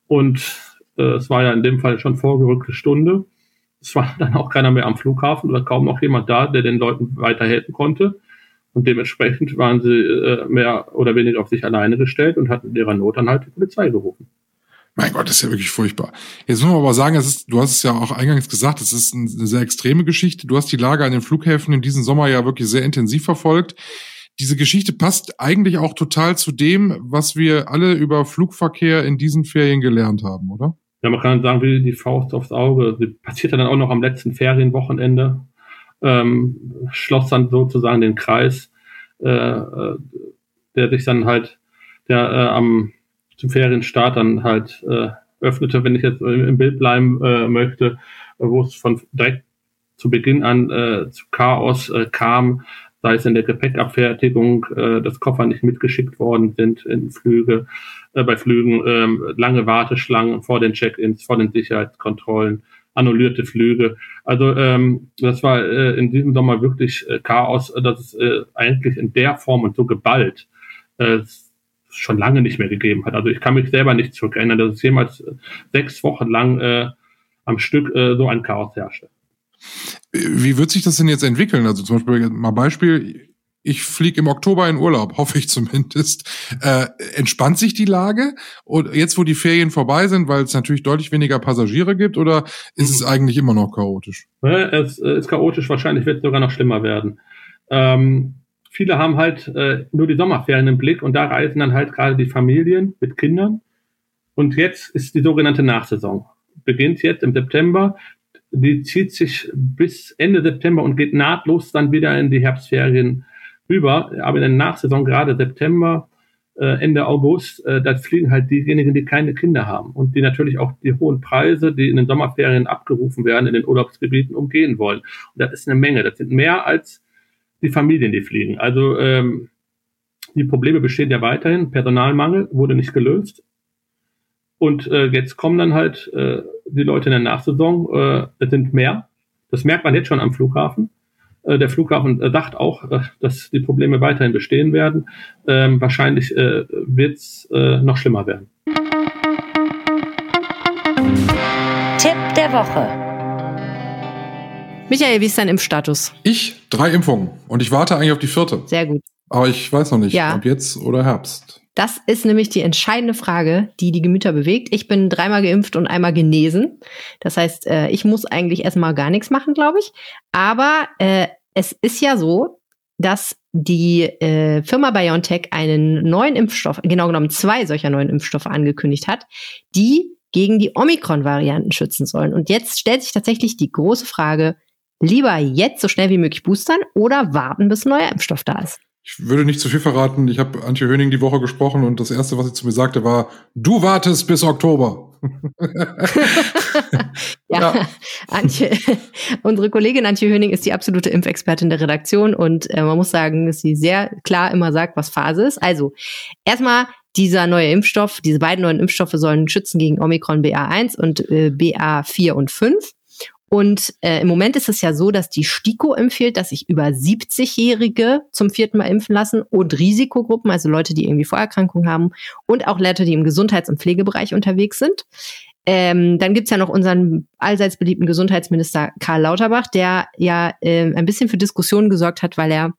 Und äh, es war ja in dem Fall schon vorgerückte Stunde. Es war dann auch keiner mehr am Flughafen oder kaum noch jemand da, der den Leuten weiterhelfen konnte. Und dementsprechend waren sie äh, mehr oder weniger auf sich alleine gestellt und hatten in ihrer Not dann halt die Polizei gerufen. Mein Gott, das ist ja wirklich furchtbar. Jetzt muss man aber sagen, es ist, du hast es ja auch eingangs gesagt, es ist eine sehr extreme Geschichte. Du hast die Lage an den Flughäfen in diesem Sommer ja wirklich sehr intensiv verfolgt. Diese Geschichte passt eigentlich auch total zu dem, was wir alle über Flugverkehr in diesen Ferien gelernt haben, oder? Ja, man kann sagen, wie die Faust aufs Auge. Sie passierte dann auch noch am letzten Ferienwochenende, ähm, schloss dann sozusagen den Kreis, äh, äh, der sich dann halt, der äh, am zum Ferienstart dann halt äh, öffnete, wenn ich jetzt im Bild bleiben äh, möchte, wo es von direkt zu Beginn an äh, zu Chaos äh, kam, sei es in der Gepäckabfertigung, äh, dass Koffer nicht mitgeschickt worden sind in Flüge, äh, bei Flügen, äh, lange Warteschlangen vor den Check-ins, vor den Sicherheitskontrollen, annullierte Flüge. Also ähm, das war äh, in diesem Sommer wirklich äh, Chaos, dass es äh, eigentlich in der Form und so geballt äh, schon lange nicht mehr gegeben hat. Also ich kann mich selber nicht zurückerinnern, dass es jemals äh, sechs Wochen lang äh, am Stück äh, so ein Chaos herrschte. Wie wird sich das denn jetzt entwickeln? Also zum Beispiel mal Beispiel, ich fliege im Oktober in Urlaub, hoffe ich zumindest. Äh, entspannt sich die Lage? Und jetzt, wo die Ferien vorbei sind, weil es natürlich deutlich weniger Passagiere gibt, oder ist es eigentlich immer noch chaotisch? Es ist chaotisch, wahrscheinlich wird es sogar noch schlimmer werden. Ähm, viele haben halt äh, nur die Sommerferien im Blick und da reisen dann halt gerade die Familien mit Kindern. Und jetzt ist die sogenannte Nachsaison. Beginnt jetzt im September die zieht sich bis Ende September und geht nahtlos dann wieder in die Herbstferien über. Aber in der Nachsaison, gerade September, äh, Ende August, äh, da fliegen halt diejenigen, die keine Kinder haben und die natürlich auch die hohen Preise, die in den Sommerferien abgerufen werden, in den Urlaubsgebieten umgehen wollen. Und das ist eine Menge. Das sind mehr als die Familien, die fliegen. Also ähm, die Probleme bestehen ja weiterhin. Personalmangel wurde nicht gelöst. Und äh, jetzt kommen dann halt äh, die Leute in der Nachsaison. Äh, es sind mehr. Das merkt man jetzt schon am Flughafen. Äh, der Flughafen äh, sagt auch, äh, dass die Probleme weiterhin bestehen werden. Ähm, wahrscheinlich äh, wird es äh, noch schlimmer werden. Tipp der Woche. Michael, wie ist dein Impfstatus? Ich drei Impfungen und ich warte eigentlich auf die vierte. Sehr gut. Aber ich weiß noch nicht, Ja. ob jetzt oder Herbst. Das ist nämlich die entscheidende Frage, die die Gemüter bewegt. Ich bin dreimal geimpft und einmal genesen. Das heißt, äh, ich muss eigentlich erstmal gar nichts machen, glaube ich. Aber äh, es ist ja so, dass die äh, Firma BioNTech einen neuen Impfstoff, genau genommen zwei solcher neuen Impfstoffe angekündigt hat, die gegen die Omikron-Varianten schützen sollen. Und jetzt stellt sich tatsächlich die große Frage, lieber jetzt so schnell wie möglich boostern oder warten, bis ein neuer Impfstoff da ist. Ich würde nicht zu viel verraten. Ich habe Antje Höning die Woche gesprochen und das erste, was sie zu mir sagte, war: Du wartest bis Oktober. Ja, Ja. Antje, unsere Kollegin Antje Höning ist die absolute Impfexpertin der Redaktion und äh, man muss sagen, dass sie sehr klar immer sagt, was Phase ist. Also, erstmal dieser neue Impfstoff, diese beiden neuen Impfstoffe sollen schützen gegen Omikron BA1 und äh, BA4 und 5. Und äh, im Moment ist es ja so, dass die STIKO empfiehlt, dass sich über 70-Jährige zum vierten Mal impfen lassen und Risikogruppen, also Leute, die irgendwie Vorerkrankungen haben und auch Leute, die im Gesundheits- und Pflegebereich unterwegs sind. Ähm, dann gibt's ja noch unseren allseits beliebten Gesundheitsminister Karl Lauterbach, der ja ähm, ein bisschen für Diskussionen gesorgt hat, weil er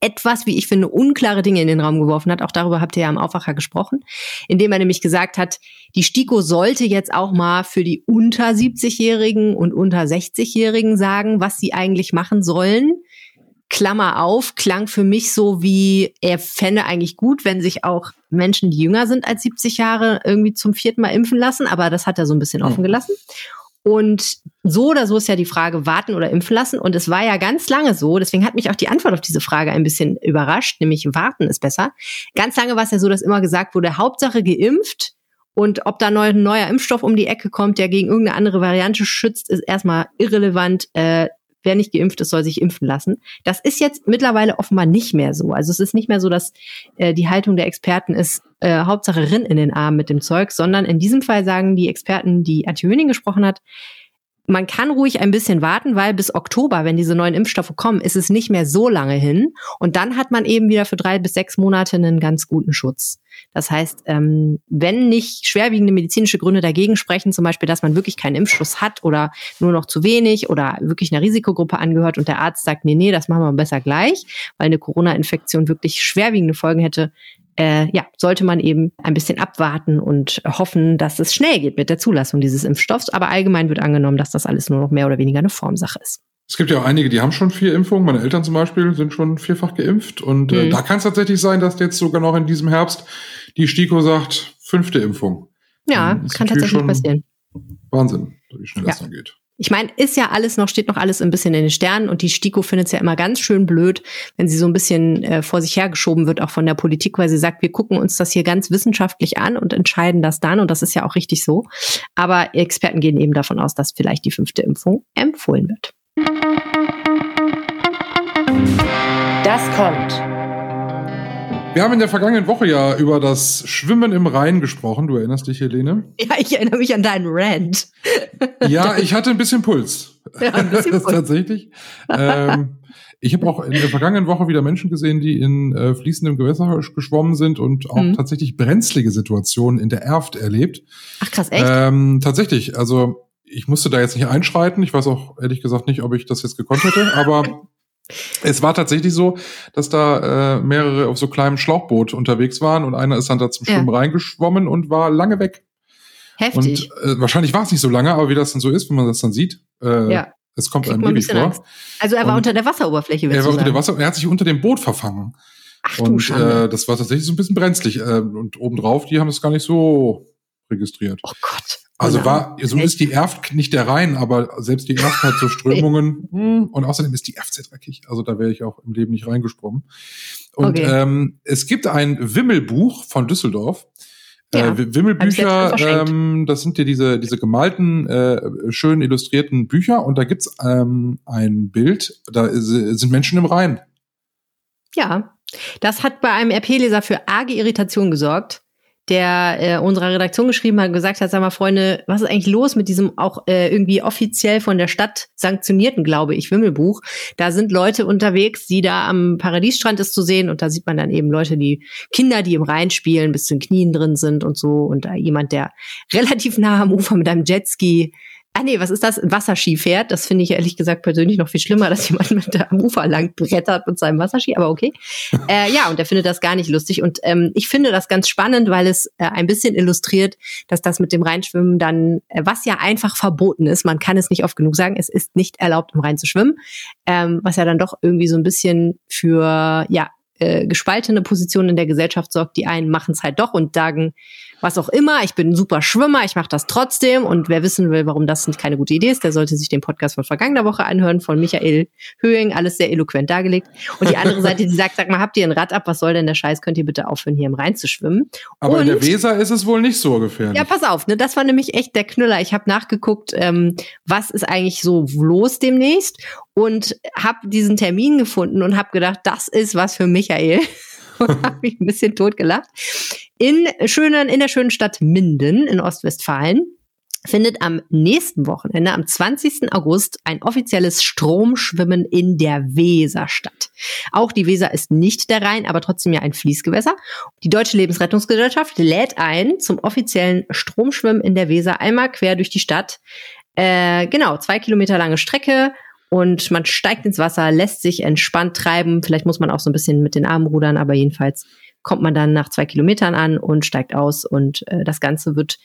etwas, wie ich finde, unklare Dinge in den Raum geworfen hat. Auch darüber habt ihr ja am Aufwacher gesprochen, indem er nämlich gesagt hat, die STIKO sollte jetzt auch mal für die unter 70-Jährigen und unter 60-Jährigen sagen, was sie eigentlich machen sollen. Klammer auf, klang für mich so wie, er fände eigentlich gut, wenn sich auch Menschen, die jünger sind als 70 Jahre, irgendwie zum vierten Mal impfen lassen, aber das hat er so ein bisschen offen gelassen. Und so oder so ist ja die Frage, warten oder impfen lassen. Und es war ja ganz lange so, deswegen hat mich auch die Antwort auf diese Frage ein bisschen überrascht, nämlich warten ist besser. Ganz lange war es ja so, dass immer gesagt wurde, Hauptsache geimpft. Und ob da ein neuer Impfstoff um die Ecke kommt, der gegen irgendeine andere Variante schützt, ist erstmal irrelevant. Äh, wer nicht geimpft ist, soll sich impfen lassen. Das ist jetzt mittlerweile offenbar nicht mehr so. Also es ist nicht mehr so, dass äh, die Haltung der Experten ist, äh, Hauptsache Rinn in den Arm mit dem Zeug, sondern in diesem Fall sagen die Experten, die Antje Höning gesprochen hat, man kann ruhig ein bisschen warten, weil bis Oktober, wenn diese neuen Impfstoffe kommen, ist es nicht mehr so lange hin. Und dann hat man eben wieder für drei bis sechs Monate einen ganz guten Schutz. Das heißt, ähm, wenn nicht schwerwiegende medizinische Gründe dagegen sprechen, zum Beispiel, dass man wirklich keinen Impfschuss hat oder nur noch zu wenig oder wirklich einer Risikogruppe angehört und der Arzt sagt, nee, nee, das machen wir besser gleich, weil eine Corona-Infektion wirklich schwerwiegende Folgen hätte, äh, ja, sollte man eben ein bisschen abwarten und hoffen, dass es schnell geht mit der Zulassung dieses Impfstoffs. Aber allgemein wird angenommen, dass das alles nur noch mehr oder weniger eine Formsache ist. Es gibt ja auch einige, die haben schon vier Impfungen. Meine Eltern zum Beispiel sind schon vierfach geimpft. Und äh, Mhm. da kann es tatsächlich sein, dass jetzt sogar noch in diesem Herbst die STIKO sagt, fünfte Impfung. Ja, kann tatsächlich passieren. Wahnsinn, wie schnell das Ja. dann geht. Ich meine, ist ja alles noch, steht noch alles ein bisschen in den Sternen und die STIKO findet es ja immer ganz schön blöd, wenn sie so ein bisschen äh, vor sich hergeschoben wird, auch von der Politik, weil sie sagt, wir gucken uns das hier ganz wissenschaftlich an und entscheiden das dann und das ist ja auch richtig so. Aber Experten gehen eben davon aus, dass vielleicht die fünfte Impfung empfohlen wird. Das kommt. Wir haben in der vergangenen Woche ja über das Schwimmen im Rhein gesprochen. Du erinnerst dich, Helene? Ja, ich erinnere mich an deinen Rant. Ja, ich hatte ein bisschen Puls. Ja, ein bisschen Puls. Tatsächlich. ähm, ich habe auch in der vergangenen Woche wieder Menschen gesehen, die in äh, fließendem Gewässer geschwommen sind und auch Mhm. tatsächlich brenzlige Situationen in der Erft erlebt. Ach krass, echt? Ähm, tatsächlich, also ich musste da jetzt nicht einschreiten. Ich weiß auch ehrlich gesagt nicht, ob ich das jetzt gekonnt hätte, aber es war tatsächlich so, dass da äh, mehrere auf so kleinem Schlauchboot unterwegs waren und einer ist dann da zum Ja. Schwimmen reingeschwommen und war lange weg. Heftig. Und äh, wahrscheinlich war es nicht so lange, aber wie das dann so ist, wenn man das dann sieht, äh, Ja. es kommt Kriegt einem ein ewig bisschen vor. Angst. Also er war und- unter der Wasseroberfläche, Er war unter sagen? Wasser, er hat sich unter dem Boot verfangen. Ach Und Schande. äh, das war tatsächlich so ein bisschen brenzlig. Äh, und obendrauf, die haben es gar nicht so registriert. oh Gott. Also war, so ist die Erft nicht der Rhein, aber selbst die Erft hat so Strömungen. hm, und außerdem ist die Erft sehr dreckig. Also da wäre ich auch im Leben nicht reingesprungen. Und Okay. ähm, es gibt ein Wimmelbuch von Düsseldorf. Ja, äh, Wimmelbücher, ähm, das sind ja diese, diese gemalten, äh, schön illustrierten Bücher. Und da gibt's ähm, ein Bild, da ist, sind Menschen im Rhein. Ja, das hat bei einem RP-Leser für arge Irritation gesorgt, der äh, unserer Redaktion geschrieben hat gesagt hat, sag mal, Freunde, was ist eigentlich los mit diesem auch äh, irgendwie offiziell von der Stadt sanktionierten, glaube ich, Wimmelbuch? Da sind Leute unterwegs, die da am Paradiesstrand ist zu sehen und da sieht man dann eben Leute, die Kinder, die im Rhein spielen, bis zu den Knien drin sind und so und da jemand, der relativ nah am Ufer mit einem Jetski Ah nee, was ist das? Wasserski fährt. Das finde ich ehrlich gesagt persönlich noch viel schlimmer, dass jemand mit der am Ufer lang brettert mit seinem Wasserski, aber okay. äh, ja, und er findet das gar nicht lustig. Und ähm, ich finde das ganz spannend, weil es äh, ein bisschen illustriert, dass das mit dem Reinschwimmen dann, äh, was ja einfach verboten ist, man kann es nicht oft genug sagen, es ist nicht erlaubt, im Rhein zu schwimmen, ähm, was ja dann doch irgendwie so ein bisschen für, ja, äh, gespaltene Positionen in der Gesellschaft sorgt. Die einen machen es halt doch und sagen, was auch immer, ich bin ein super Schwimmer, ich mache das trotzdem. Und wer wissen will, warum das nicht keine gute Idee ist, der sollte sich den Podcast von vergangener Woche anhören, von Michael Höhing, alles sehr eloquent dargelegt. Und die andere Seite, die sagt, sag mal, habt ihr ein Rad ab, was soll denn der Scheiß, könnt ihr bitte aufhören, hier im Rhein zu schwimmen? Aber in der Und- Weser ist es wohl nicht so gefährlich. Ja, pass auf, ne, das war nämlich echt der Knüller. Ich habe nachgeguckt, ähm, was ist eigentlich so los demnächst und habe diesen Termin gefunden und habe gedacht, das ist was für Michael. habe mich ein bisschen totgelacht. In schönen, in der schönen Stadt Minden in Ostwestfalen findet am nächsten Wochenende, am 20. August, ein offizielles Stromschwimmen in der Weser statt. Auch die Weser ist nicht der Rhein, aber trotzdem ja ein Fließgewässer. Die Deutsche Lebensrettungsgesellschaft lädt ein zum offiziellen Stromschwimmen in der Weser einmal quer durch die Stadt. Äh, genau, zwei Kilometer lange Strecke und man steigt ins Wasser, lässt sich entspannt treiben. Vielleicht muss man auch so ein bisschen mit den Armen rudern, aber jedenfalls kommt man dann nach zwei Kilometern an und steigt aus und äh, das Ganze wird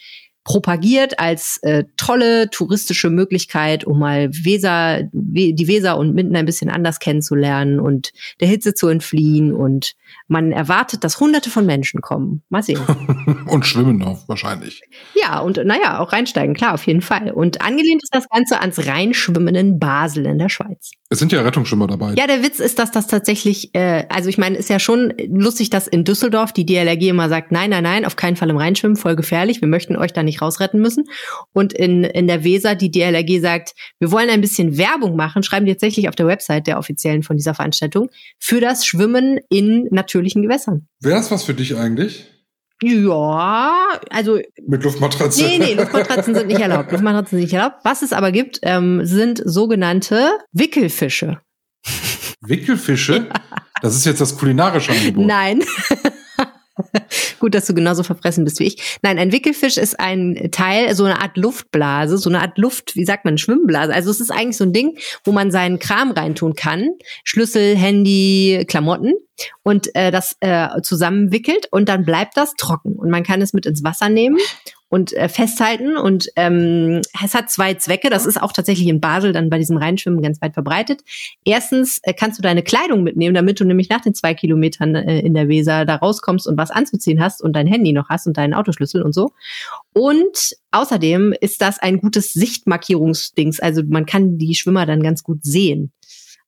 propagiert als äh, tolle touristische Möglichkeit, um mal Weser, We die Weser und Minden ein bisschen anders kennenzulernen und der Hitze zu entfliehen. Und man erwartet, dass hunderte von Menschen kommen. Mal sehen. Und schwimmen auch wahrscheinlich. ja, und naja, auch reinsteigen, klar, auf jeden Fall. Und angelehnt ist das Ganze ans Reinschwimmen in Basel in der Schweiz. Es sind ja Rettungsschwimmer dabei. Ja, der Witz ist, dass das tatsächlich, äh, also ich meine, ist ja schon lustig, dass in Düsseldorf die DLRG immer sagt, nein, nein, nein, auf keinen Fall im Reinschwimmen, voll gefährlich, wir möchten euch da nicht rausretten müssen. Und in, in der Weser die DLRG sagt, wir wollen ein bisschen Werbung machen, schreiben die tatsächlich auf der Website der offiziellen von dieser Veranstaltung, für das Schwimmen in natürlichen Gewässern. Wäre das was für dich eigentlich? Ja, also Mit Luftmatratze? Nee, nee, Luftmatratzen sind nicht erlaubt. Luftmatratzen sind nicht erlaubt. Was es aber gibt, ähm, sind sogenannte Wickelfische. Wickelfische? Das ist jetzt das kulinarische Angebot. Nein. Gut, dass du genauso verfressen bist wie ich. Nein, ein Wickelfisch ist ein Teil, so eine Art Luftblase, so eine Art Luft, wie sagt man, Schwimmblase. Also es ist eigentlich so ein Ding, wo man seinen Kram reintun kann. Schlüssel, Handy, Klamotten und äh, das äh, zusammenwickelt und dann bleibt das trocken. Und man kann es mit ins Wasser nehmen und äh, festhalten. Und ähm, es hat zwei Zwecke. Das ist auch tatsächlich in Basel dann bei diesem Reinschwimmen ganz weit verbreitet. Erstens äh, kannst du deine Kleidung mitnehmen, damit du nämlich nach den zwei Kilometern äh, in der Weser da rauskommst und was anzuziehen hast und dein Handy noch hast und deinen Autoschlüssel und so. Und außerdem ist das ein gutes Sichtmarkierungsdings. Also man kann die Schwimmer dann ganz gut sehen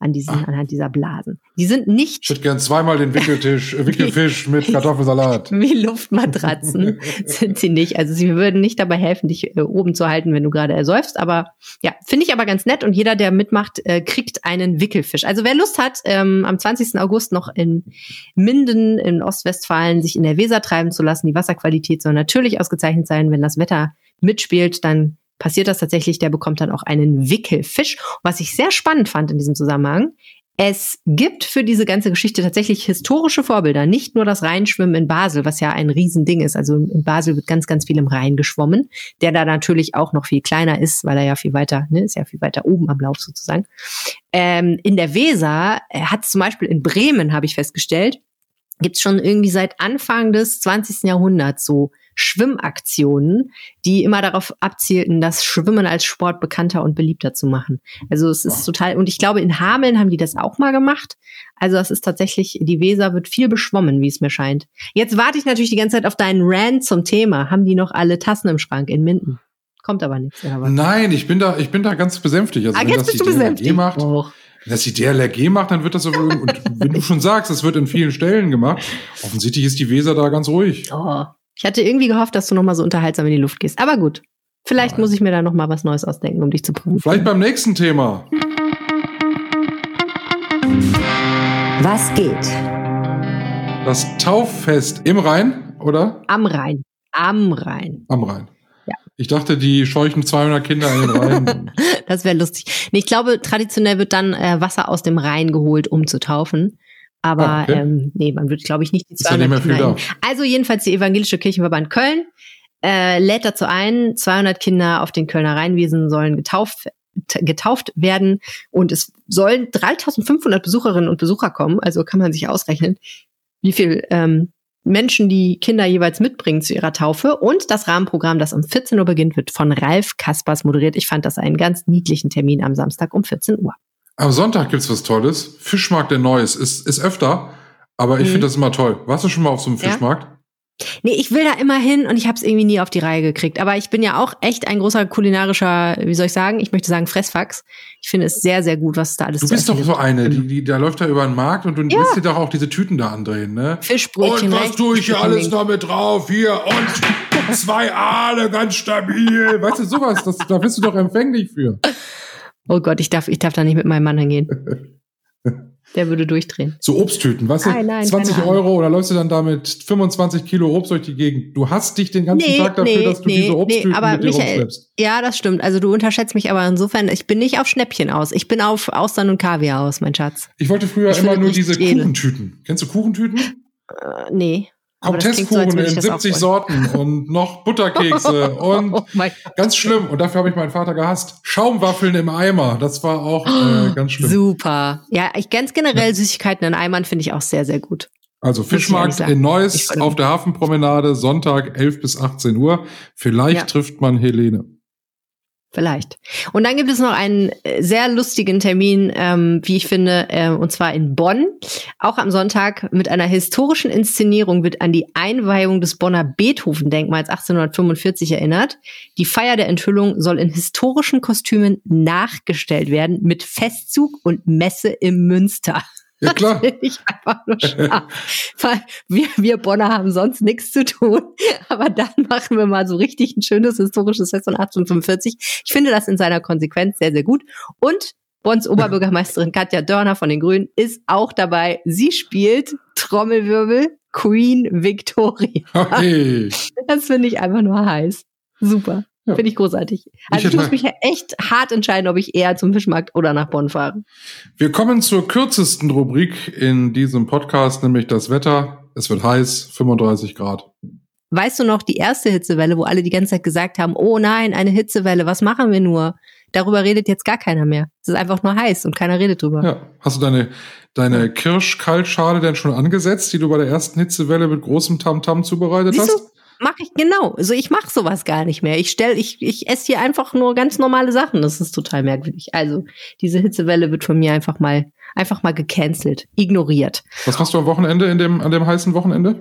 an diesen, Ach. anhand dieser Blasen. Die sind nicht. Ich hätte gern zweimal den Wickeltisch, Wickelfisch mit Kartoffelsalat. Wie Luftmatratzen sind sie nicht. Also sie würden nicht dabei helfen, dich äh, oben zu halten, wenn du gerade ersäufst. Aber ja, finde ich aber ganz nett. Und jeder, der mitmacht, äh, kriegt einen Wickelfisch. Also wer Lust hat, ähm, am 20. August noch in Minden in Ostwestfalen sich in der Weser treiben zu lassen, die Wasserqualität soll natürlich ausgezeichnet sein. Wenn das Wetter mitspielt, dann passiert das tatsächlich, der bekommt dann auch einen Wickelfisch. Was ich sehr spannend fand in diesem Zusammenhang, es gibt für diese ganze Geschichte tatsächlich historische Vorbilder, nicht nur das Rheinschwimmen in Basel, was ja ein Riesending ist. Also in Basel wird ganz, ganz viel im Rhein geschwommen, der da natürlich auch noch viel kleiner ist, weil er ja viel weiter, ne, ist ja viel weiter oben am Lauf sozusagen. Ähm, in der Weser äh, hat zum Beispiel in Bremen, habe ich festgestellt, gibt es schon irgendwie seit Anfang des 20. Jahrhunderts so Schwimmaktionen, die immer darauf abzielten, das Schwimmen als Sport bekannter und beliebter zu machen. Also es ist total, und ich glaube, in Hameln haben die das auch mal gemacht. Also es ist tatsächlich, die Weser wird viel beschwommen, wie es mir scheint. Jetzt warte ich natürlich die ganze Zeit auf deinen Rant zum Thema. Haben die noch alle Tassen im Schrank in Minden? Kommt aber nichts. Nein, ich bin da, ich bin da ganz besänftigt. Also, ah, jetzt bist du besänftigt. Macht, oh. Wenn das die DLRG macht, dann wird das so, und wenn du schon sagst, es wird in vielen Stellen gemacht, offensichtlich ist die Weser da ganz ruhig. Oh. Ich hatte irgendwie gehofft, dass du noch mal so unterhaltsam in die Luft gehst. Aber gut. Vielleicht Nein. muss ich mir da noch mal was Neues ausdenken, um dich zu prüfen. Vielleicht beim nächsten Thema. Was geht? Das Tauffest im Rhein, oder? Am Rhein. Am Rhein. Am Rhein. Ja. Ich dachte, die scheuchen 200 Kinder in den Rhein. das wäre lustig. Nee, ich glaube, traditionell wird dann äh, Wasser aus dem Rhein geholt, um zu taufen. Aber ah, okay. ähm, nee, man wird, glaube ich, nicht die 200 ja Kinder. Also jedenfalls die Evangelische Kirchenverband Köln äh, lädt dazu ein, 200 Kinder auf den Kölner Rheinwiesen sollen getauft getauft werden und es sollen 3500 Besucherinnen und Besucher kommen, also kann man sich ausrechnen, wie viel ähm, Menschen die Kinder jeweils mitbringen zu ihrer Taufe und das Rahmenprogramm, das um 14 Uhr beginnt, wird von Ralf Kaspers moderiert. Ich fand das einen ganz niedlichen Termin am Samstag um 14 Uhr. Am Sonntag gibt's was Tolles. Fischmarkt der Neues. Ist, ist öfter, aber ich mhm. finde das immer toll. Warst du schon mal auf so einem Fischmarkt? Ja. Nee, ich will da immer hin und ich habe es irgendwie nie auf die Reihe gekriegt. Aber ich bin ja auch echt ein großer kulinarischer, wie soll ich sagen? Ich möchte sagen Fressfax. Ich finde es sehr, sehr gut, was da alles Du bist doch so eine, die, die, da läuft da über den Markt und du ja. willst dir doch auch diese Tüten da andrehen, ne? Fischbrötchen. Und was tue ich hier alles noch mit drauf? Hier und zwei Aale, ganz stabil. Weißt du, sowas, das, da bist du doch empfänglich für. Oh Gott, ich darf, ich darf da nicht mit meinem Mann hingehen. Der würde durchdrehen. So Obsttüten, was? Nein, nein, 20 Euro oder läufst du dann da mit 25 Kilo Obst durch die Gegend? Du hast dich den ganzen nee, Tag dafür, nee, dass du nee, diese Obsttüten nee, aber mit Michael, Ja, das stimmt. Also du unterschätzt mich aber insofern, ich bin nicht auf Schnäppchen aus. Ich bin auf Austern und Kaviar aus, mein Schatz. Ich wollte früher ich immer nur diese Kuchentüten. Kennst du Kuchentüten? Äh, nee. Comtesskuchen so, in 70 Sorten und noch Butterkekse und oh ganz schlimm. Und dafür habe ich meinen Vater gehasst. Schaumwaffeln im Eimer, das war auch äh, ganz schlimm. Super. Ja, ich ganz generell Süßigkeiten in Eimern finde ich auch sehr, sehr gut. Also Fischmarkt in Neuss auf der Hafenpromenade, Sonntag 11 bis 18 Uhr. Vielleicht ja. trifft man Helene. Vielleicht. Und dann gibt es noch einen äh, sehr lustigen Termin, ähm, wie ich finde, äh, und zwar in Bonn. Auch am Sonntag mit einer historischen Inszenierung wird an die Einweihung des Bonner Beethoven-Denkmals 1845 erinnert. Die Feier der Enthüllung soll in historischen Kostümen nachgestellt werden mit Festzug und Messe im Münster. Ja, klar. Das ich einfach nur scharf. Weil wir, wir Bonner haben sonst nichts zu tun. Aber dann machen wir mal so richtig ein schönes historisches Fest von 1845. Ich finde das in seiner Konsequenz sehr, sehr gut. Und Bonns Oberbürgermeisterin Katja Dörner von den Grünen ist auch dabei. Sie spielt Trommelwirbel Queen Victoria. Okay. Das finde ich einfach nur heiß. Super. Ja. Finde ich großartig. Also ich, ich muss mich ja echt hart entscheiden, ob ich eher zum Fischmarkt oder nach Bonn fahre. Wir kommen zur kürzesten Rubrik in diesem Podcast, nämlich das Wetter. Es wird heiß, 35 Grad. Weißt du noch die erste Hitzewelle, wo alle die ganze Zeit gesagt haben, oh nein, eine Hitzewelle, was machen wir nur? Darüber redet jetzt gar keiner mehr. Es ist einfach nur heiß und keiner redet drüber. Ja. Hast du deine, deine Kirschkaltschale denn schon angesetzt, die du bei der ersten Hitzewelle mit großem Tamtam -Tam zubereitet Siehst hast? Mache ich genau. Also ich mache sowas gar nicht mehr. Ich stell, ich, ich esse hier einfach nur ganz normale Sachen. Das ist total merkwürdig. Also diese Hitzewelle wird von mir einfach mal einfach mal gecancelt, ignoriert. Was machst du am Wochenende in dem an dem heißen Wochenende?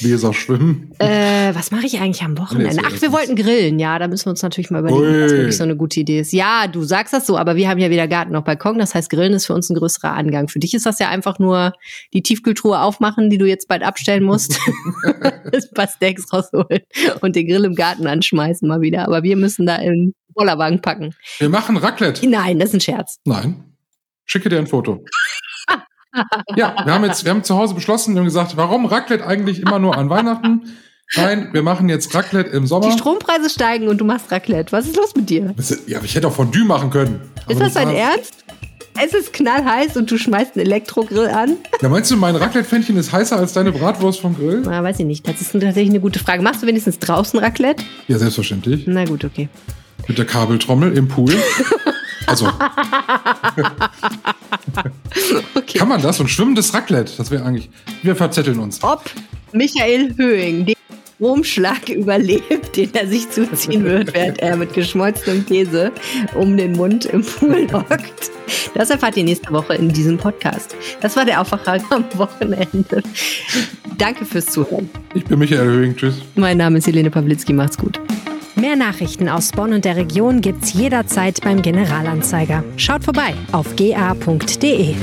Weser schwimmen. Äh, was mache ich eigentlich am Wochenende? Ach, wir wollten grillen. Ja, da müssen wir uns natürlich mal überlegen, Ui. was wirklich so eine gute Idee ist. Ja, du sagst das so, aber wir haben ja weder Garten noch Balkon. Das heißt, Grillen ist für uns ein größerer Angang. Für dich ist das ja einfach nur die Tiefkühltruhe aufmachen, die du jetzt bald abstellen musst, ein paar Steaks rausholen und den Grill im Garten anschmeißen mal wieder. Aber wir müssen da in Bollerwagen packen. Wir machen Raclette. Nein, das ist ein Scherz. Nein. Schicke dir ein Foto. ja, wir haben jetzt, wir haben zu Hause beschlossen und gesagt, warum Raclette eigentlich immer nur an Weihnachten? Nein, wir machen jetzt Raclette im Sommer. Die Strompreise steigen und du machst Raclette. Was ist los mit dir? Ja, ich hätte auch Fondue machen können. Ist das dein Ernst? Es ist knallheiß und du schmeißt einen Elektrogrill an. Ja, meinst du, mein Raclette-Pfännchen ist heißer als deine Bratwurst vom Grill? Na, weiß ich nicht. Das ist tatsächlich eine gute Frage. Machst du wenigstens draußen Raclette? Ja, selbstverständlich. Na gut, okay. Mit der Kabeltrommel im Pool. Also. okay. Kann man das? Und schwimmendes Raclette, das wäre eigentlich. Wir verzetteln uns. Ob Michael Höhing Stromschlag überlebt, den er sich zuziehen wird, während er mit geschmolzenem Käse um den Mund im Pool hockt. Das erfahrt ihr nächste Woche in diesem Podcast. Das war der Aufwacher am Wochenende. Danke fürs Zuhören. Ich bin Michael Höhing. Tschüss. Mein Name ist Helene Pawlitzki. Macht's gut. Mehr Nachrichten aus Bonn und der Region gibt's jederzeit beim Generalanzeiger. Schaut vorbei auf ga.de.